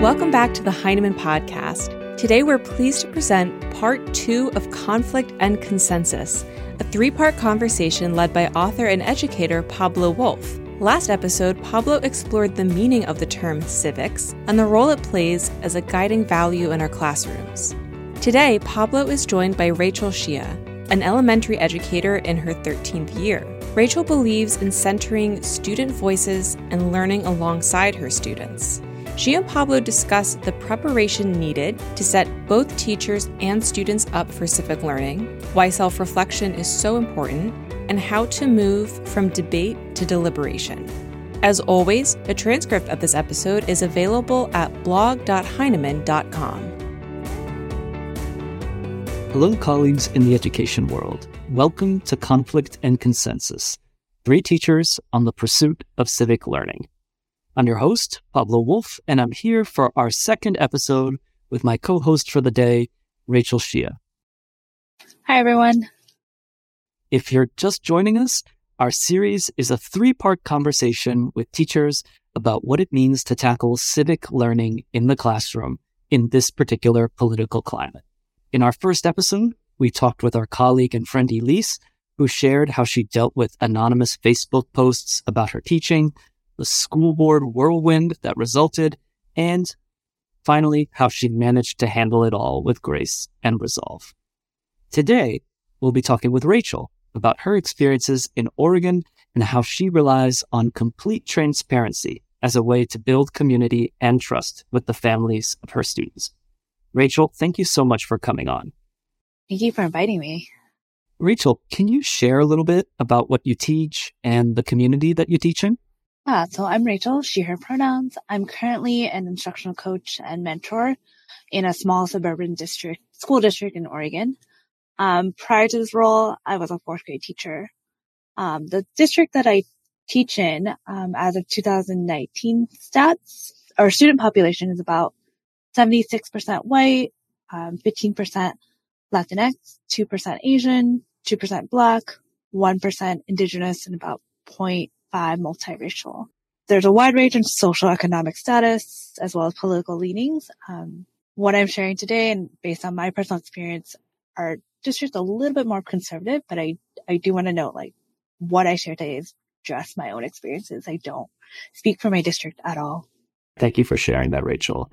Welcome back to the Heinemann Podcast. Today we're pleased to present part two of Conflict and Consensus, a three part conversation led by author and educator Pablo Wolfe. Last episode, Pablo explored the meaning of the term civics and the role it plays as a guiding value in our classrooms. Today, Pablo is joined by Rachel Hsieh, an elementary educator in her 13th year. Rachel believes in centering student voices and learning alongside her students. She and Pablo discuss the preparation needed to set both teachers and students up for civic learning, why self reflection is so important, and how to move from debate to deliberation. As always, a transcript of this episode is available at blog.heinemann.com. Hello, colleagues in the education world. Welcome to Conflict and Consensus, three teachers on the pursuit of civic learning. I'm your host, Pablo Wolfe, and I'm here for our second episode with my co host for the day, Rachel Hsieh. Hi, everyone. If you're just joining us, our series is a three part conversation with teachers about what it means to tackle civic learning in the classroom in this particular political climate. In our first episode, we talked with our colleague and friend Elise, who shared how she dealt with anonymous Facebook posts about her teaching the school board whirlwind that resulted, and finally, how she managed to handle it all with grace and resolve. Today, we'll be talking with Rachel about her experiences in Oregon and how she relies on complete transparency as a way to build community and trust with the families of her students. Rachel, thank you so much for coming on. Thank you for inviting me. Rachel, can you share a little bit about what you teach and the community that you teach in? Yeah, so I'm Rachel, she, her pronouns. I'm currently an instructional coach and mentor in a small suburban district, school district in Oregon. Um, prior to this role, I was a fourth grade teacher. Um, the district that I teach in, um, as of 2019 stats, our student population is about 76% white, 15% um, Latinx, 2% Asian, 2% Black, 1% Indigenous, and about 0 by multiracial. There's a wide range in social economic status as well as political leanings. Um, what I'm sharing today and based on my personal experience are just just a little bit more conservative, but I, I do want to note like what I share today is just my own experiences. I don't speak for my district at all. Thank you for sharing that, Rachel.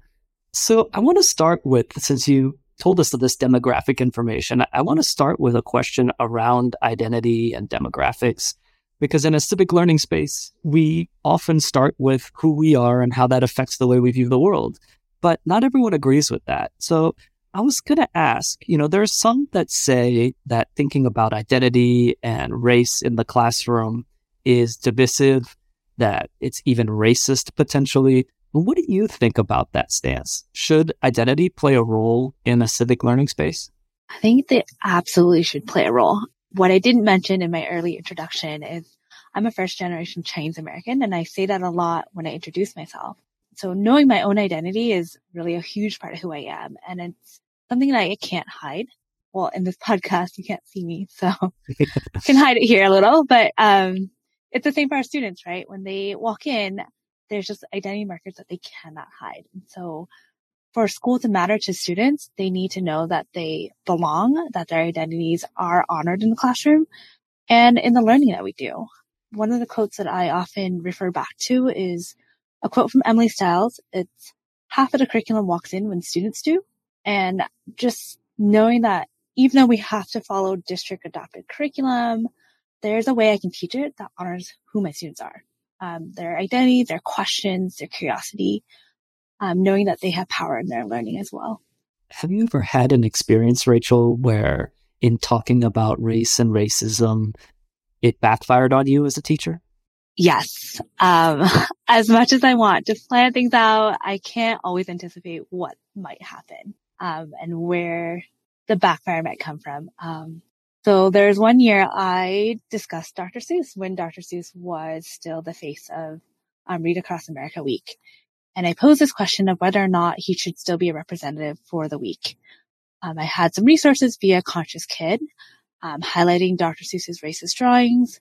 So I want to start with, since you told us of this demographic information, I want to start with a question around identity and demographics. Because in a civic learning space, we often start with who we are and how that affects the way we view the world. But not everyone agrees with that. So I was going to ask, you know, there are some that say that thinking about identity and race in the classroom is divisive, that it's even racist potentially. What do you think about that stance? Should identity play a role in a civic learning space? I think they absolutely should play a role what I didn't mention in my early introduction is I'm a first generation Chinese American and I say that a lot when I introduce myself. So knowing my own identity is really a huge part of who I am. And it's something that I can't hide. Well, in this podcast, you can't see me, so I can hide it here a little, but, um, it's the same for our students, right? When they walk in, there's just identity markers that they cannot hide. And so for school to matter to students, they need to know that they belong, that their identities are honored in the classroom and in the learning that we do. One of the quotes that I often refer back to is a quote from Emily Stiles. It's half of the curriculum walks in when students do. And just knowing that even though we have to follow district adopted curriculum, there's a way I can teach it that honors who my students are. Um, their identity, their questions, their curiosity, um, knowing that they have power in their learning as well. Have you ever had an experience, Rachel, where in talking about race and racism, it backfired on you as a teacher? Yes. Um, as much as I want to plan things out, I can't always anticipate what might happen, um, and where the backfire might come from. Um, so there's one year I discussed Dr. Seuss when Dr. Seuss was still the face of um, Read Across America Week. And I posed this question of whether or not he should still be a representative for the week. Um, I had some resources via Conscious Kid, um, highlighting Dr. Seuss's racist drawings,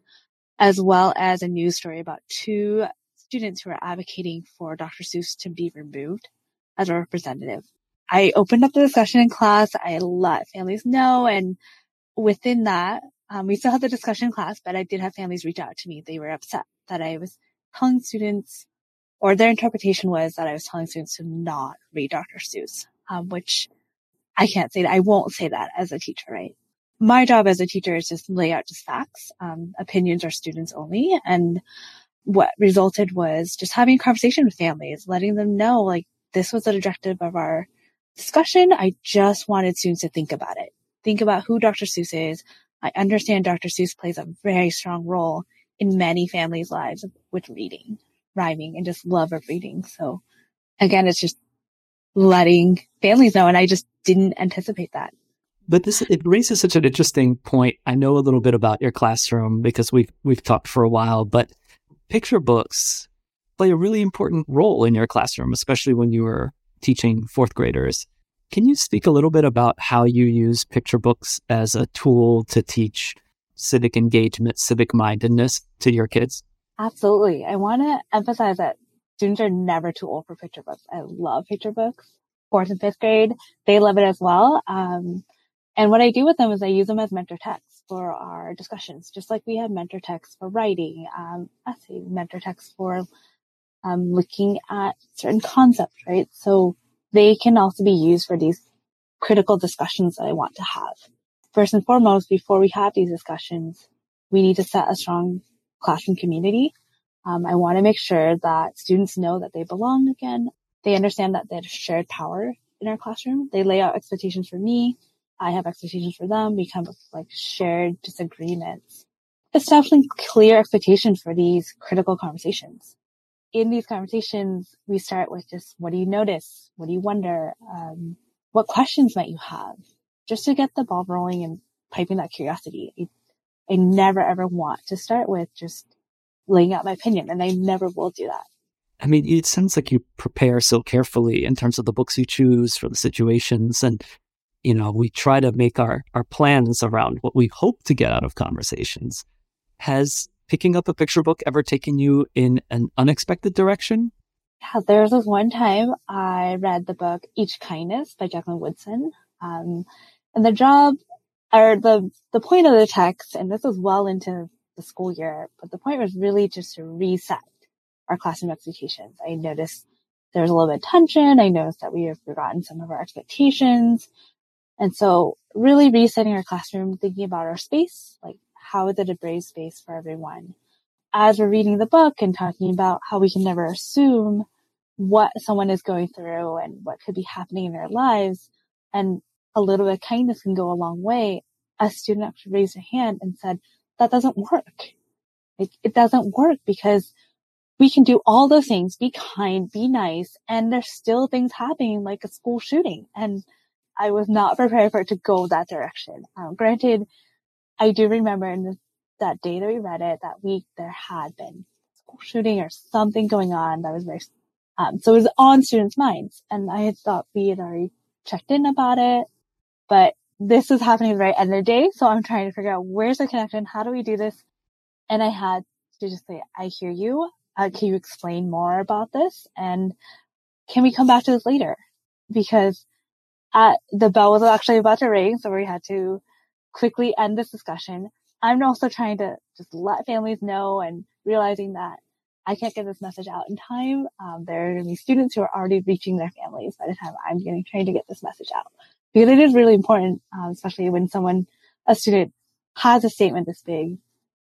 as well as a news story about two students who are advocating for Dr. Seuss to be removed as a representative. I opened up the discussion in class. I let families know. And within that, um, we still had the discussion class, but I did have families reach out to me. They were upset that I was telling students or their interpretation was that I was telling students to not read Dr. Seuss, um, which I can't say that. I won't say that as a teacher, right? My job as a teacher is just lay out just facts. Um, opinions are students only. And what resulted was just having a conversation with families, letting them know like this was the objective of our discussion. I just wanted students to think about it. Think about who Dr. Seuss is. I understand Dr. Seuss plays a very strong role in many families' lives with reading, rhyming, and just love of reading. So again, it's just letting families know. And I just didn't anticipate that. But this it raises such an interesting point. I know a little bit about your classroom because we've we've talked for a while, but picture books play a really important role in your classroom, especially when you were teaching fourth graders. Can you speak a little bit about how you use picture books as a tool to teach civic engagement, civic mindedness to your kids? Absolutely. I want to emphasize that students are never too old for picture books. I love picture books. Fourth and fifth grade, they love it as well. Um, and what I do with them is I use them as mentor texts for our discussions, just like we have mentor texts for writing, um, essay mentor texts for um, looking at certain concepts, right? So they can also be used for these critical discussions that I want to have. First and foremost, before we have these discussions, we need to set a strong classroom community. Um, I want to make sure that students know that they belong again. They understand that there's shared power in our classroom. They lay out expectations for me. I have expectations for them. We come with like shared disagreements. Establishing clear expectations for these critical conversations. In these conversations, we start with just what do you notice? What do you wonder? Um, what questions might you have? Just to get the ball rolling and piping that curiosity. I never ever want to start with just laying out my opinion and I never will do that. I mean, it sounds like you prepare so carefully in terms of the books you choose for the situations. And, you know, we try to make our, our plans around what we hope to get out of conversations. Has picking up a picture book ever taken you in an unexpected direction? Yeah, there was this one time I read the book Each Kindness by Jacqueline Woodson. Um, and the job or the, the point of the text, and this was well into the school year, but the point was really just to reset our classroom expectations. I noticed there was a little bit of tension. I noticed that we have forgotten some of our expectations. And so really resetting our classroom, thinking about our space, like how is it a brave space for everyone? As we're reading the book and talking about how we can never assume what someone is going through and what could be happening in their lives and a little bit of kindness can go a long way. A student actually raised a hand and said, that doesn't work. Like, it doesn't work because we can do all those things, be kind, be nice, and there's still things happening like a school shooting. And I was not prepared for it to go that direction. Um, granted, I do remember in that day that we read it, that week, there had been school shooting or something going on that was very, um, so it was on students' minds. And I had thought we had already checked in about it, but this is happening at the right end of the day. So I'm trying to figure out where's the connection? How do we do this? And I had to just say, I hear you. Uh, can you explain more about this? And can we come back to this later? Because at, the bell was actually about to ring. So we had to quickly end this discussion. I'm also trying to just let families know and realizing that I can't get this message out in time. Um, there are going to be students who are already reaching their families by the time I'm getting trying to get this message out because it is really important, um, especially when someone, a student has a statement this big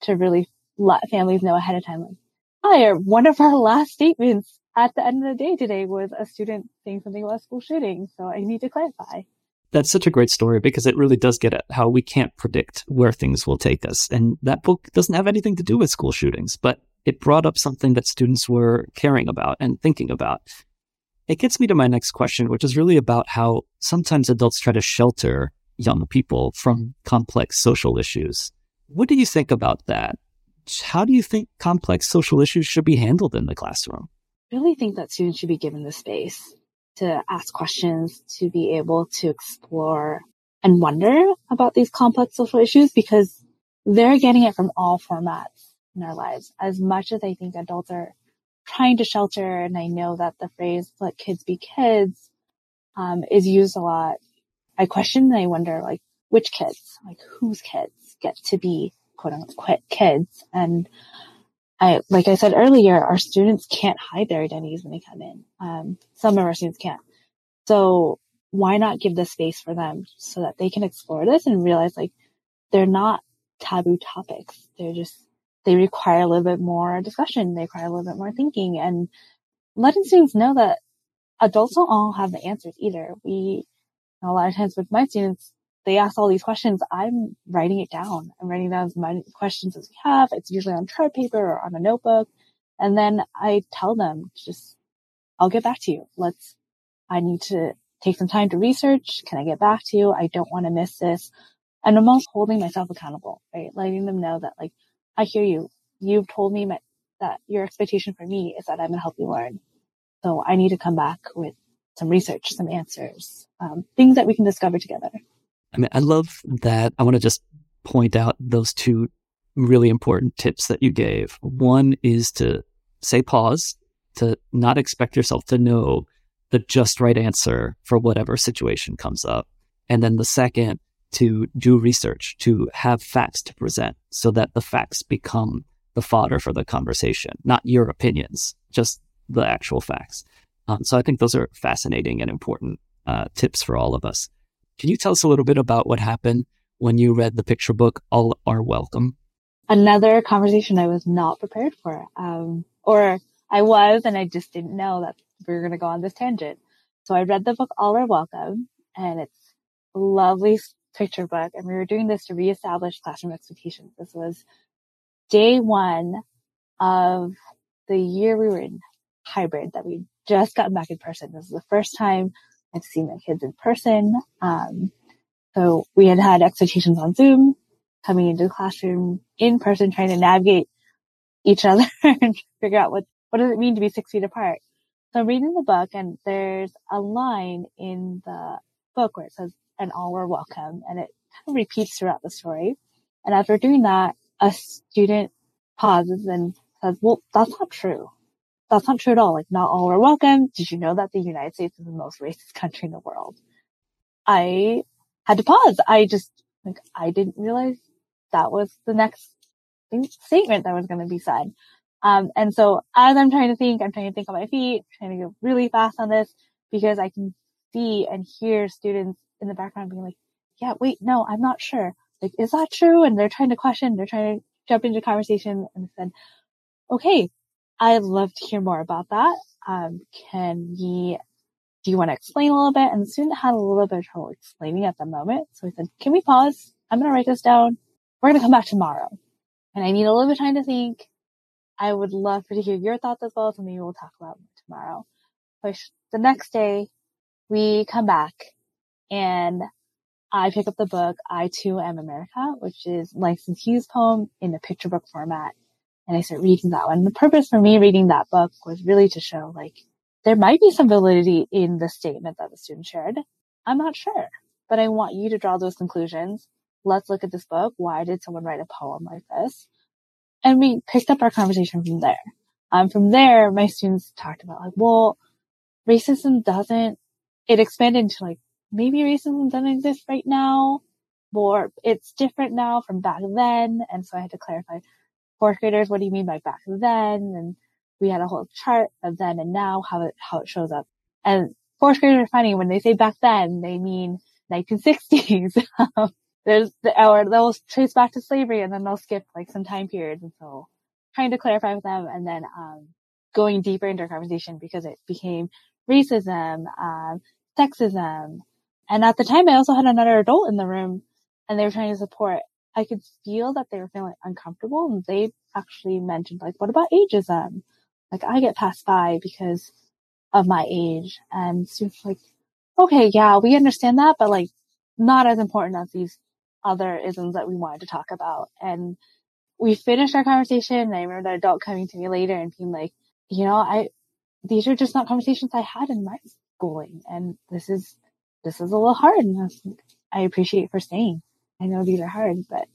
to really let families know ahead of time, like, hi, or one of our last statements at the end of the day today was a student saying something about school shooting. So I need to clarify. That's such a great story because it really does get at how we can't predict where things will take us. And that book doesn't have anything to do with school shootings, but it brought up something that students were caring about and thinking about. It gets me to my next question, which is really about how sometimes adults try to shelter young people from complex social issues. What do you think about that? How do you think complex social issues should be handled in the classroom? I really think that students should be given the space to ask questions, to be able to explore and wonder about these complex social issues because they're getting it from all formats in our lives. As much as I think adults are trying to shelter and I know that the phrase let kids be kids um, is used a lot. I question and I wonder like which kids, like whose kids get to be quote unquote kids. And I, like I said earlier, our students can't hide their identities when they come in. Um, some of our students can't. So why not give the space for them so that they can explore this and realize like they're not taboo topics. They're just, they require a little bit more discussion. They require a little bit more thinking and letting students know that adults don't all have the answers either. We, a lot of times with my students, they ask all these questions. I'm writing it down. I'm writing down as many questions as we have. It's usually on chart paper or on a notebook. And then I tell them just, I'll get back to you. Let's, I need to take some time to research. Can I get back to you? I don't want to miss this. And I'm also holding myself accountable, right? Letting them know that like, I hear you. You've told me that your expectation for me is that I'm going to help you learn. So I need to come back with some research, some answers, um, things that we can discover together. I mean, I love that. I want to just point out those two really important tips that you gave. One is to say pause, to not expect yourself to know the just right answer for whatever situation comes up. And then the second, to do research, to have facts to present so that the facts become the fodder for the conversation, not your opinions, just the actual facts. Um, so I think those are fascinating and important uh, tips for all of us. Can you tell us a little bit about what happened when you read the picture book, All Are Welcome? Another conversation I was not prepared for. Um, or I was, and I just didn't know that we were going to go on this tangent. So I read the book All Are Welcome, and it's lovely picture book. And we were doing this to reestablish classroom expectations. This was day one of the year we were in hybrid that we just got back in person. This is the first time I've seen my kids in person. Um, so we had had expectations on Zoom, coming into the classroom in person, trying to navigate each other and figure out what, what does it mean to be six feet apart. So I'm reading the book and there's a line in the book where it says, and all were welcome. And it kind of repeats throughout the story. And after doing that, a student pauses and says, well, that's not true that's not true at all. Like not all are welcome. Did you know that the United States is the most racist country in the world? I had to pause. I just like, I didn't realize that was the next statement that was going to be said. Um, and so as I'm trying to think, I'm trying to think on my feet, trying to go really fast on this because I can see and hear students in the background being like, yeah, wait, no, I'm not sure. Like, is that true? And they're trying to question, they're trying to jump into conversation and said, okay, I'd love to hear more about that. Um, can you, do you want to explain a little bit? And the student had a little bit of trouble explaining at the moment. So I said, can we pause? I'm going to write this down. We're going to come back tomorrow. And I need a little bit of time to think. I would love to hear your thoughts as well. So maybe we'll talk about tomorrow. So the next day we come back and I pick up the book, I Too Am America, which is Langston Hughes poem in a picture book format and I start reading that one. The purpose for me reading that book was really to show like there might be some validity in the statement that the student shared. I'm not sure, but I want you to draw those conclusions. Let's look at this book. Why did someone write a poem like this? And we picked up our conversation from there. Um, from there, my students talked about like, well, racism doesn't, it expanded into like, maybe racism doesn't exist right now, or it's different now from back then. And so I had to clarify, fourth graders, what do you mean by back then? And we had a whole chart of then and now, how it, how it shows up. And fourth graders are funny when they say back then, they mean 1960s. There's the, or they'll trace back to slavery and then they'll skip like some time periods. And so trying to clarify with them and then, um, going deeper into our conversation because it became racism, um, sexism. And at the time, I also had another adult in the room and they were trying to support I could feel that they were feeling uncomfortable and they actually mentioned like, what about ageism? Like I get passed by because of my age and students like, okay, yeah, we understand that, but like not as important as these other isms that we wanted to talk about. And we finished our conversation and I remember the adult coming to me later and being like, you know, I, these are just not conversations I had in my schooling and this is, this is a little hard and I, appreciate for staying. I know these are hard, but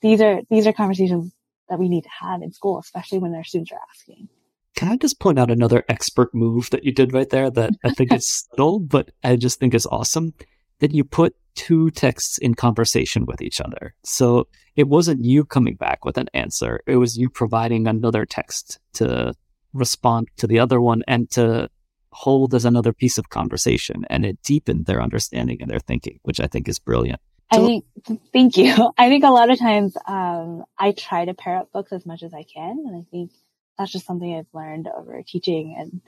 these are, these are conversations that we need to have in school, especially when our students are asking. Can I just point out another expert move that you did right there that I think is subtle, but I just think is awesome? That you put two texts in conversation with each other. So it wasn't you coming back with an answer. It was you providing another text to respond to the other one and to hold as another piece of conversation. And it deepened their understanding and their thinking, which I think is brilliant. I think, thank you. I think a lot of times, um, I try to pair up books as much as I can. And I think that's just something I've learned over teaching and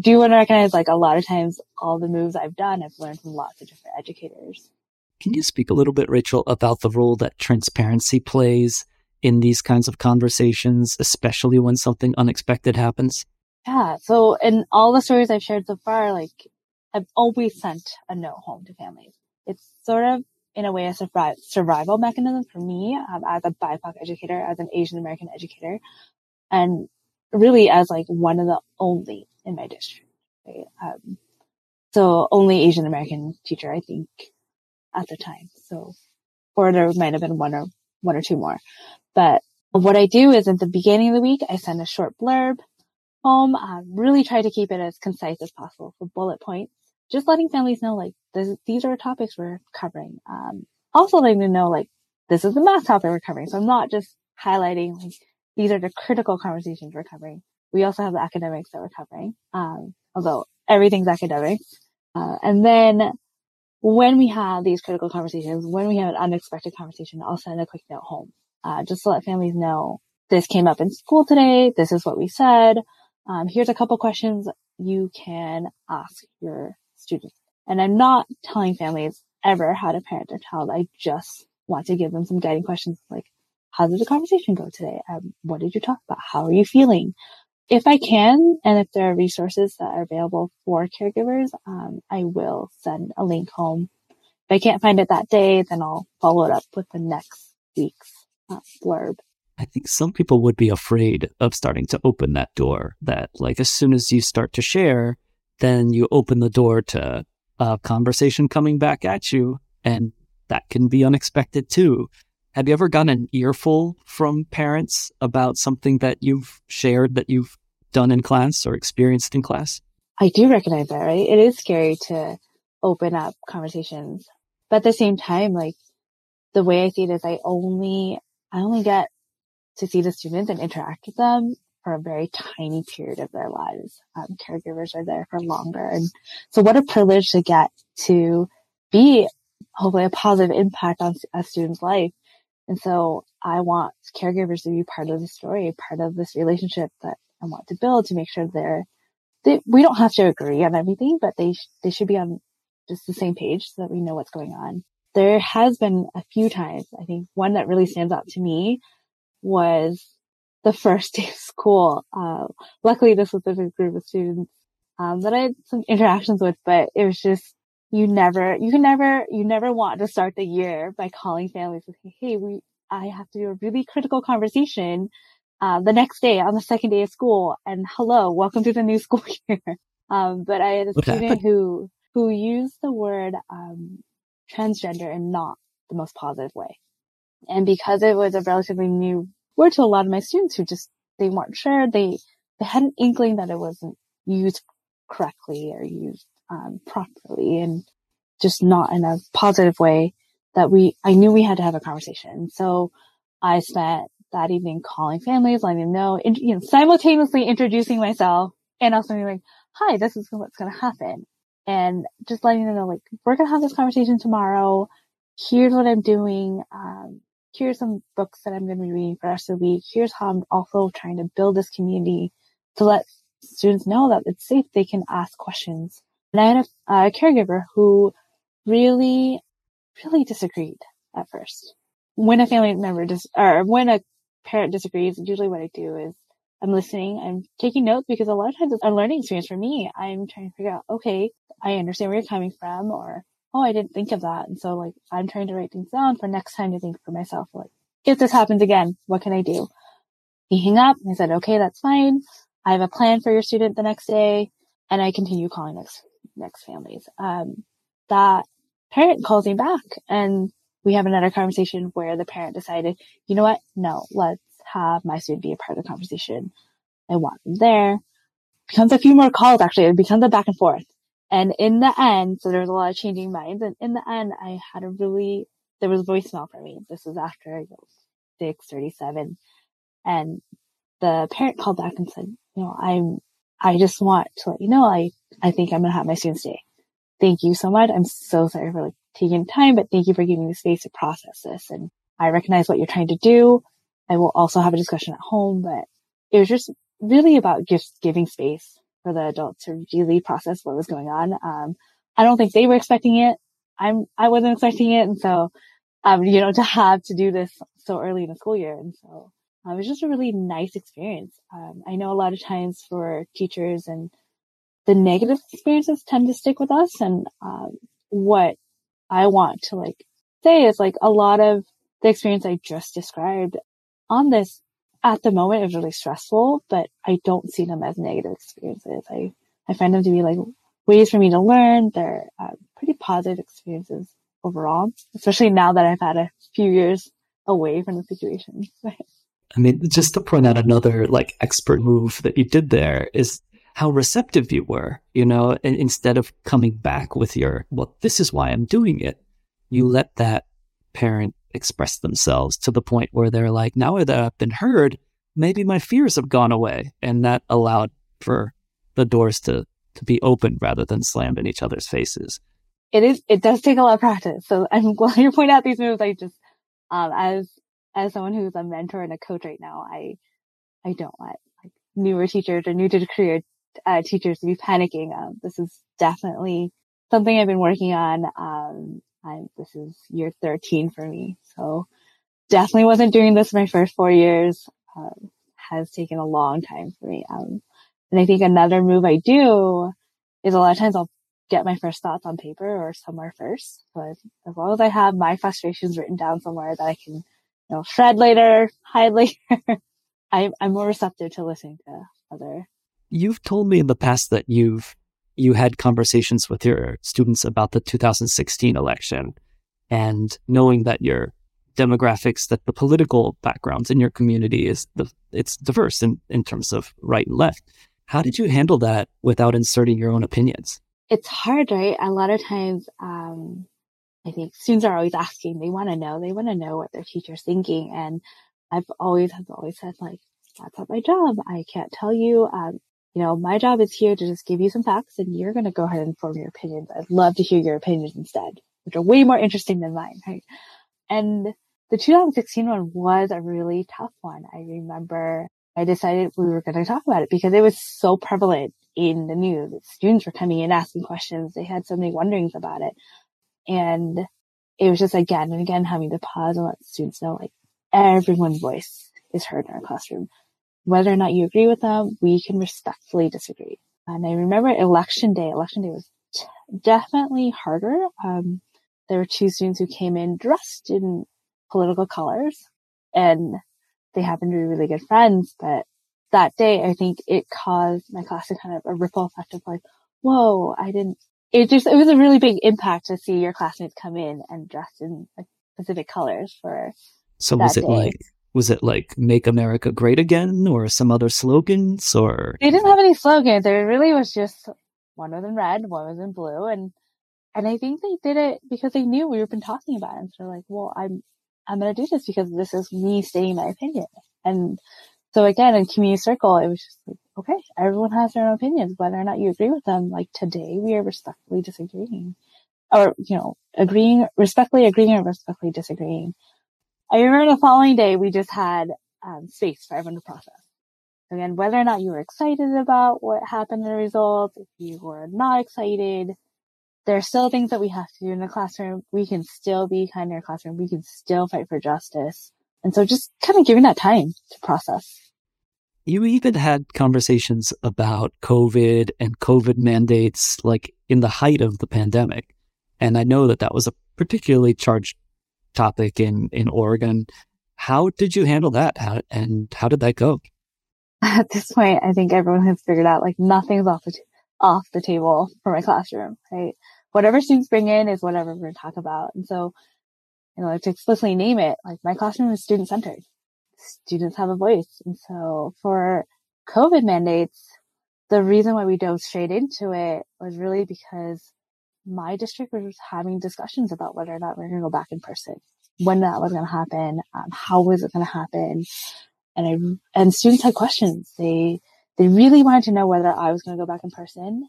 do want to recognize like a lot of times all the moves I've done, I've learned from lots of different educators. Can you speak a little bit, Rachel, about the role that transparency plays in these kinds of conversations, especially when something unexpected happens? Yeah. So in all the stories I've shared so far, like I've always sent a note home to families. It's sort of in a way a survival mechanism for me um, as a BIPOC educator, as an Asian American educator, and really as like one of the only in my district. Right? Um, so only Asian American teacher, I think, at the time. So, or there might have been one or one or two more. But what I do is at the beginning of the week, I send a short blurb home. Um, really try to keep it as concise as possible for bullet points. Just letting families know like this, these are topics we're covering. Um, also letting them know like this is the math topic we're covering. So I'm not just highlighting like these are the critical conversations we're covering. We also have the academics that we're covering. Um, although everything's academics. Uh, and then when we have these critical conversations, when we have an unexpected conversation, I'll send a quick note home, uh, just to let families know this came up in school today. This is what we said. Um, here's a couple questions you can ask your students. And I'm not telling families ever how to parent their child. I just want to give them some guiding questions like, how did the conversation go today? Um, what did you talk about? How are you feeling? if I can, and if there are resources that are available for caregivers, um, I will send a link home. If I can't find it that day, then I'll follow it up with the next week's uh, blurb. I think some people would be afraid of starting to open that door. That, like, as soon as you start to share, then you open the door to a conversation coming back at you, and that can be unexpected too. Have you ever gotten an earful from parents about something that you've shared that you've done in class or experienced in class? I do recognize that, right? It is scary to open up conversations. But at the same time, like the way I see it is I only, I only get to see the students and interact with them for a very tiny period of their lives. Um, caregivers are there for longer. And so what a privilege to get to be hopefully a positive impact on a student's life. And so I want caregivers to be part of the story, part of this relationship that I want to build to make sure they're, they, we don't have to agree on everything, but they, they should be on just the same page so that we know what's going on. There has been a few times, I think one that really stands out to me was the first day of school. Uh, luckily this was a group of students, um, that I had some interactions with, but it was just, you never, you can never, you never want to start the year by calling families and saying, Hey, we, I have to do a really critical conversation uh, the next day on the second day of school and hello, welcome to the new school year. Um, but I had a student who, who used the word, um, transgender in not the most positive way. And because it was a relatively new word to a lot of my students who just, they weren't sure, they, they had an inkling that it wasn't used correctly or used, um, properly and just not in a positive way that we, I knew we had to have a conversation. So I spent that evening calling families, letting them know, in, you know, simultaneously introducing myself and also being like, hi, this is what's going to happen. And just letting them know, like, we're going to have this conversation tomorrow. Here's what I'm doing. Um, here's some books that I'm going to be reading for the rest of the week. Here's how I'm also trying to build this community to let students know that it's safe. They can ask questions. And I had a, a caregiver who really, really disagreed at first. When a family member dis- or when a parent disagrees, usually what I do is I'm listening, I'm taking notes because a lot of times it's a learning experience for me. I'm trying to figure out, okay, I understand where you're coming from or, oh, I didn't think of that. And so like, I'm trying to write things down for next time to think for myself, like, if this happens again, what can I do? He hung up and I said, okay, that's fine. I have a plan for your student the next day. And I continue calling next, next families. Um, that parent calls me back and we have another conversation where the parent decided, you know what? No, let's have my student be a part of the conversation. I want them there. becomes a few more calls actually. It becomes a back and forth. And in the end, so there was a lot of changing minds. And in the end, I had a really, there was a voicemail for me. This was after you know, 637. And the parent called back and said, you know, I'm, I just want to let you know, I, I think I'm going to have my students stay. Thank you so much. I'm so sorry for like taking time, but thank you for giving me the space to process this. And I recognize what you're trying to do. I will also have a discussion at home, but it was just really about just giving space for the adult to really process what was going on. Um, I don't think they were expecting it. I'm, I wasn't expecting it. And so, um, you know, to have to do this so early in the school year. And so um, it was just a really nice experience. Um, I know a lot of times for teachers and the negative experiences tend to stick with us. And um, what I want to like say is like a lot of the experience I just described on this at the moment is really stressful, but I don't see them as negative experiences. I, I find them to be like ways for me to learn. They're uh, pretty positive experiences overall, especially now that I've had a few years away from the situation. I mean, just to point out another like expert move that you did there is how receptive you were, you know, and instead of coming back with your, well, this is why I'm doing it, you let that parent express themselves to the point where they're like, now that I've been heard, maybe my fears have gone away. And that allowed for the doors to, to be opened rather than slammed in each other's faces. It is, it does take a lot of practice. So I'm glad you point out these moves. I just, um, as, as someone who's a mentor and a coach right now, I, I don't want like newer teachers or new to career uh, teachers to be panicking. Um, this is definitely something I've been working on. Um, This is year 13 for me. So definitely wasn't doing this my first four years. Um, has taken a long time for me. Um, and I think another move I do is a lot of times I'll get my first thoughts on paper or somewhere first. So as, as long as I have my frustrations written down somewhere that I can, you know, shred later, hide later, I, I'm more receptive to listening to other. You've told me in the past that you've you had conversations with your students about the 2016 election and knowing that your demographics that the political backgrounds in your community is the it's diverse in, in terms of right and left. How did you handle that without inserting your own opinions? It's hard right? A lot of times um, i think students are always asking they want to know they want to know what their teacher's thinking. And i've always have always said like that's not my job. I can't tell you um, you know, my job is here to just give you some facts and you're going to go ahead and form your opinions. I'd love to hear your opinions instead, which are way more interesting than mine, right? And the 2016 one was a really tough one. I remember I decided we were going to talk about it because it was so prevalent in the news. Students were coming in asking questions. They had so many wonderings about it. And it was just again and again having to pause and let students know like everyone's voice is heard in our classroom whether or not you agree with them, we can respectfully disagree. And I remember election day, election day was t- definitely harder. Um, there were two students who came in dressed in political colors and they happened to be really good friends. But that day, I think it caused my class to kind of a ripple effect of like, whoa, I didn't, it just, it was a really big impact to see your classmates come in and dressed in like specific colors for. So was it day. like was it like make America great again or some other slogans or they didn't have any slogans. There really was just one was in red, one was in blue and and I think they did it because they knew we were been talking about it. And so like, well, I'm I'm gonna do this because this is me stating my opinion. And so again in community circle it was just like, okay, everyone has their own opinions, whether or not you agree with them. Like today we are respectfully disagreeing. Or, you know, agreeing respectfully agreeing or respectfully disagreeing. I remember the following day we just had um, space for everyone to process. Again, whether or not you were excited about what happened in the results, if you were not excited, there are still things that we have to do in the classroom. We can still be kind in our classroom. We can still fight for justice. And so just kind of giving that time to process. You even had conversations about COVID and COVID mandates, like in the height of the pandemic. And I know that that was a particularly charged topic in, in Oregon. How did you handle that? How, and how did that go? At this point, I think everyone has figured out like nothing's off the, t- off the table for my classroom, right? Whatever students bring in is whatever we're going to talk about. And so, you know, to explicitly name it, like my classroom is student centered. Students have a voice. And so for COVID mandates, the reason why we dove straight into it was really because my district was having discussions about whether or not we are going to go back in person, when that was going to happen, um, how was it going to happen, and I and students had questions. They they really wanted to know whether I was going to go back in person,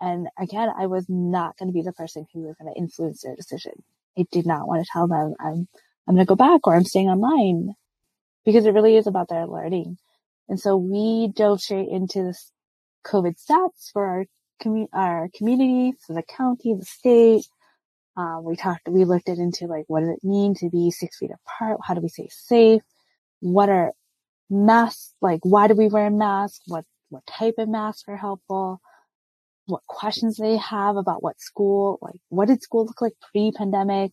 and again, I was not going to be the person who was going to influence their decision. I did not want to tell them I'm I'm going to go back or I'm staying online because it really is about their learning. And so we dove straight into this COVID stats for our commu- our community, so the county, the state. Um, we talked, we looked it into like, what does it mean to be six feet apart? How do we stay safe? What are masks? Like, why do we wear masks? What, what type of masks are helpful? What questions they have about what school, like, what did school look like pre-pandemic?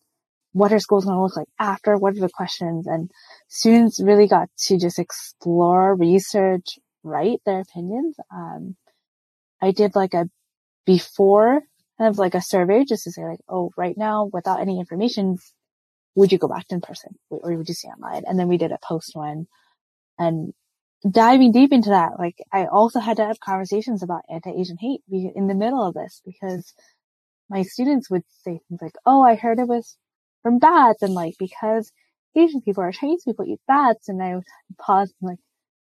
What are schools going to look like after? What are the questions? And students really got to just explore, research, write their opinions. Um, I did like a before kind of like a survey just to say like, oh, right now without any information, would you go back in person? Or would you stay online? And then we did a post one. And diving deep into that, like I also had to have conversations about anti-Asian hate in the middle of this because my students would say things like, oh, I heard it was from bats and like because Asian people or Chinese people eat bats. And I would pause and like,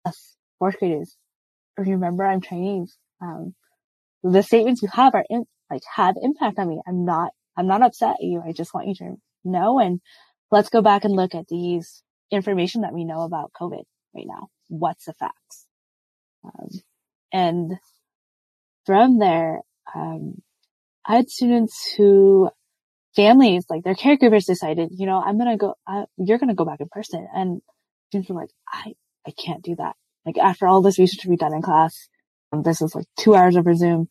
us fourth graders, remember I'm Chinese. Um, the statements you have are in, like have impact on me. I'm not, I'm not upset at you. I just want you to know. And let's go back and look at these information that we know about COVID right now. What's the facts? Um, and from there, um, I had students who families, like their caregivers decided, you know, I'm going to go, you're going to go back in person. And students were like, I, I can't do that. Like after all this research we've done in class, this is like two hours over Zoom.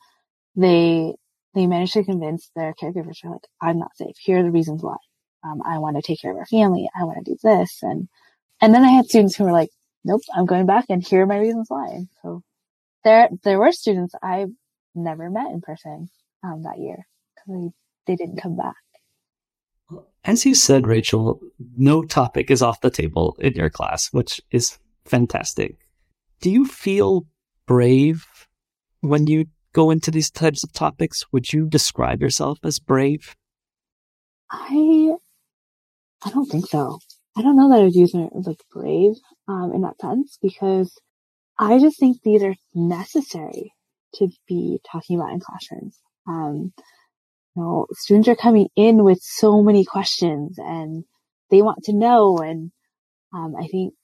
They, they managed to convince their caregivers, they're like, I'm not safe. Here are the reasons why. Um, I want to take care of our family. I want to do this. And, and then I had students who were like, nope, I'm going back and here are my reasons why. so there, there were students I never met in person, um, that year because they, they didn't come back. As you said, Rachel, no topic is off the table in your class, which is fantastic. Do you feel brave when you go into these types of topics? Would you describe yourself as brave? I I don't think so. I don't know that I would use like brave um, in that sense because I just think these are necessary to be talking about in classrooms. Um, you know, students are coming in with so many questions and they want to know. And um, I think,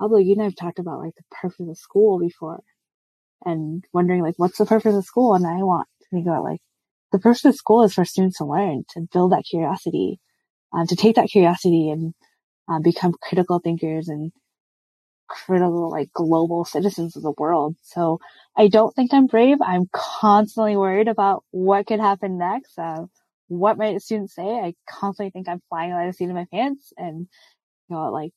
Pablo, you and I have talked about like the purpose of school before and wondering like, what's the purpose of school? And I want to think about like, the purpose of school is for students to learn, to build that curiosity, um, to take that curiosity and uh, become critical thinkers and critical, like global citizens of the world. So I don't think I'm brave. I'm constantly worried about what could happen next. Uh, what might students say? I constantly think I'm flying out of the seat of my pants. And, you know, like,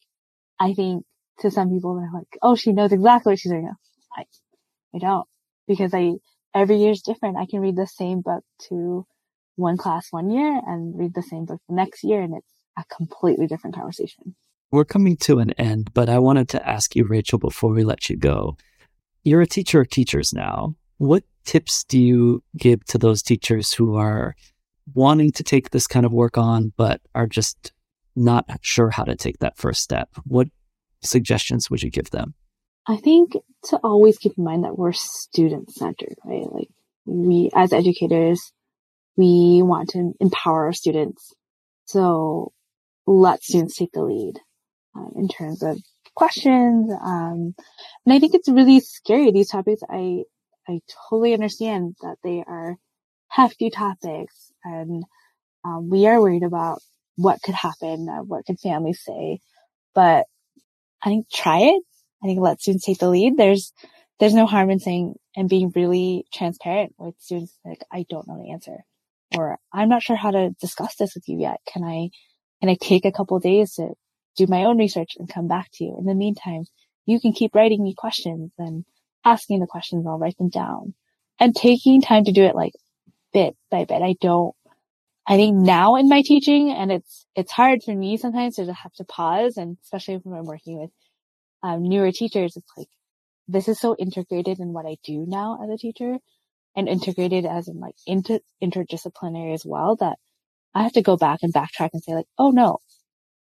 I think to some people, they're like, oh, she knows exactly what she's doing. I, I don't because I, every year is different. I can read the same book to one class one year and read the same book the next year and it's a completely different conversation. We're coming to an end, but I wanted to ask you, Rachel, before we let you go. You're a teacher of teachers now. What tips do you give to those teachers who are wanting to take this kind of work on, but are just not sure how to take that first step? What suggestions would you give them? I think to always keep in mind that we're student centered, right? Like we, as educators, we want to empower our students. So let students take the lead um, in terms of questions. Um, and I think it's really scary. These topics, I, I totally understand that they are hefty topics and um, we are worried about what could happen, uh, what could families say, but I think try it I think let students take the lead. There's, there's no harm in saying and being really transparent with students. Like, I don't know the answer or I'm not sure how to discuss this with you yet. Can I, can I take a couple days to do my own research and come back to you? In the meantime, you can keep writing me questions and asking the questions. I'll write them down and taking time to do it like bit by bit. I don't, I think now in my teaching and it's, it's hard for me sometimes to have to pause and especially when I'm working with um, newer teachers, it's like this is so integrated in what I do now as a teacher and integrated as in like inter interdisciplinary as well that I have to go back and backtrack and say like, oh no,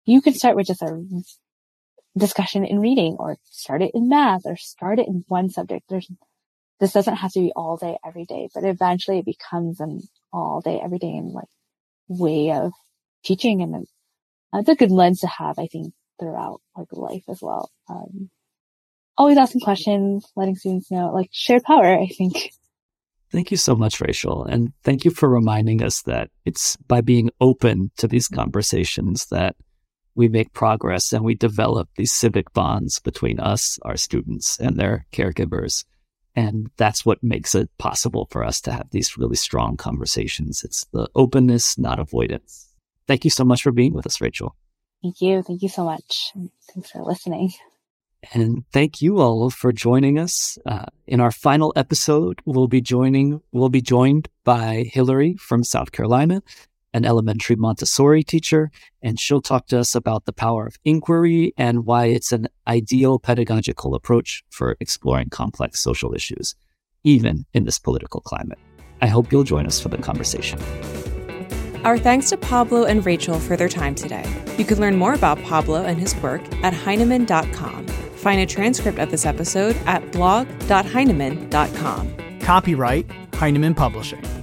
you can start with just a discussion in reading or start it in math or start it in one subject. There's, this doesn't have to be all day every day, but eventually it becomes an all day every day and like way of teaching. And that's a good lens to have, I think, throughout like life as well. Um, always asking questions, letting students know, like shared power, I think. Thank you so much, Rachel. And thank you for reminding us that it's by being open to these conversations that we make progress and we develop these civic bonds between us, our students, and their caregivers. And that's what makes it possible for us to have these really strong conversations. It's the openness, not avoidance. Thank you so much for being with us, Rachel. Thank you. Thank you so much. Thanks for listening. And thank you all for joining us. Uh, in our final episode, we'll be joining, we'll be joined by Hillary from South Carolina, an elementary Montessori teacher, and she'll talk to us about the power of inquiry and why it's an ideal pedagogical approach for exploring complex social issues, even in this political climate. I hope you'll join us for the conversation. Our thanks to Pablo and Rachel for their time today. You can learn more about Pablo and his work at Heinemann.com. Find a transcript of this episode at blog.heinemann.com. Copyright Heinemann Publishing.